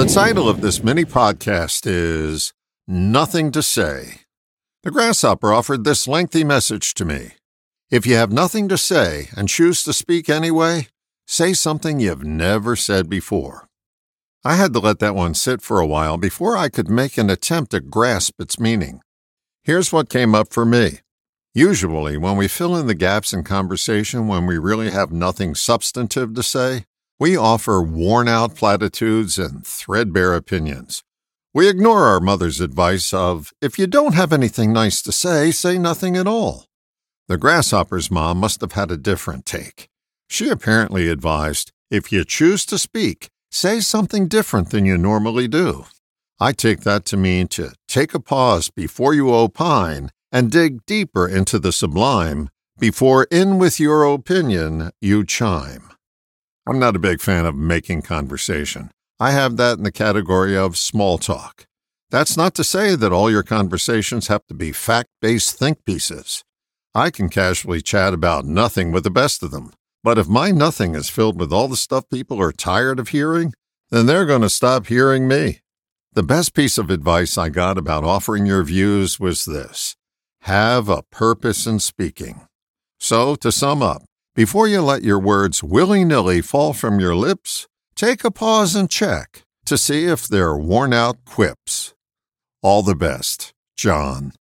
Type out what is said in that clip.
The title of this mini podcast is Nothing to Say. The grasshopper offered this lengthy message to me. If you have nothing to say and choose to speak anyway, say something you've never said before. I had to let that one sit for a while before I could make an attempt to grasp its meaning. Here's what came up for me. Usually, when we fill in the gaps in conversation when we really have nothing substantive to say, we offer worn out platitudes and threadbare opinions. We ignore our mother's advice of, if you don't have anything nice to say, say nothing at all. The grasshopper's mom must have had a different take. She apparently advised, if you choose to speak, say something different than you normally do. I take that to mean to take a pause before you opine and dig deeper into the sublime before in with your opinion you chime. I'm not a big fan of making conversation. I have that in the category of small talk. That's not to say that all your conversations have to be fact based think pieces. I can casually chat about nothing with the best of them. But if my nothing is filled with all the stuff people are tired of hearing, then they're going to stop hearing me. The best piece of advice I got about offering your views was this have a purpose in speaking. So, to sum up, before you let your words willy nilly fall from your lips, take a pause and check to see if they're worn out quips. All the best, John.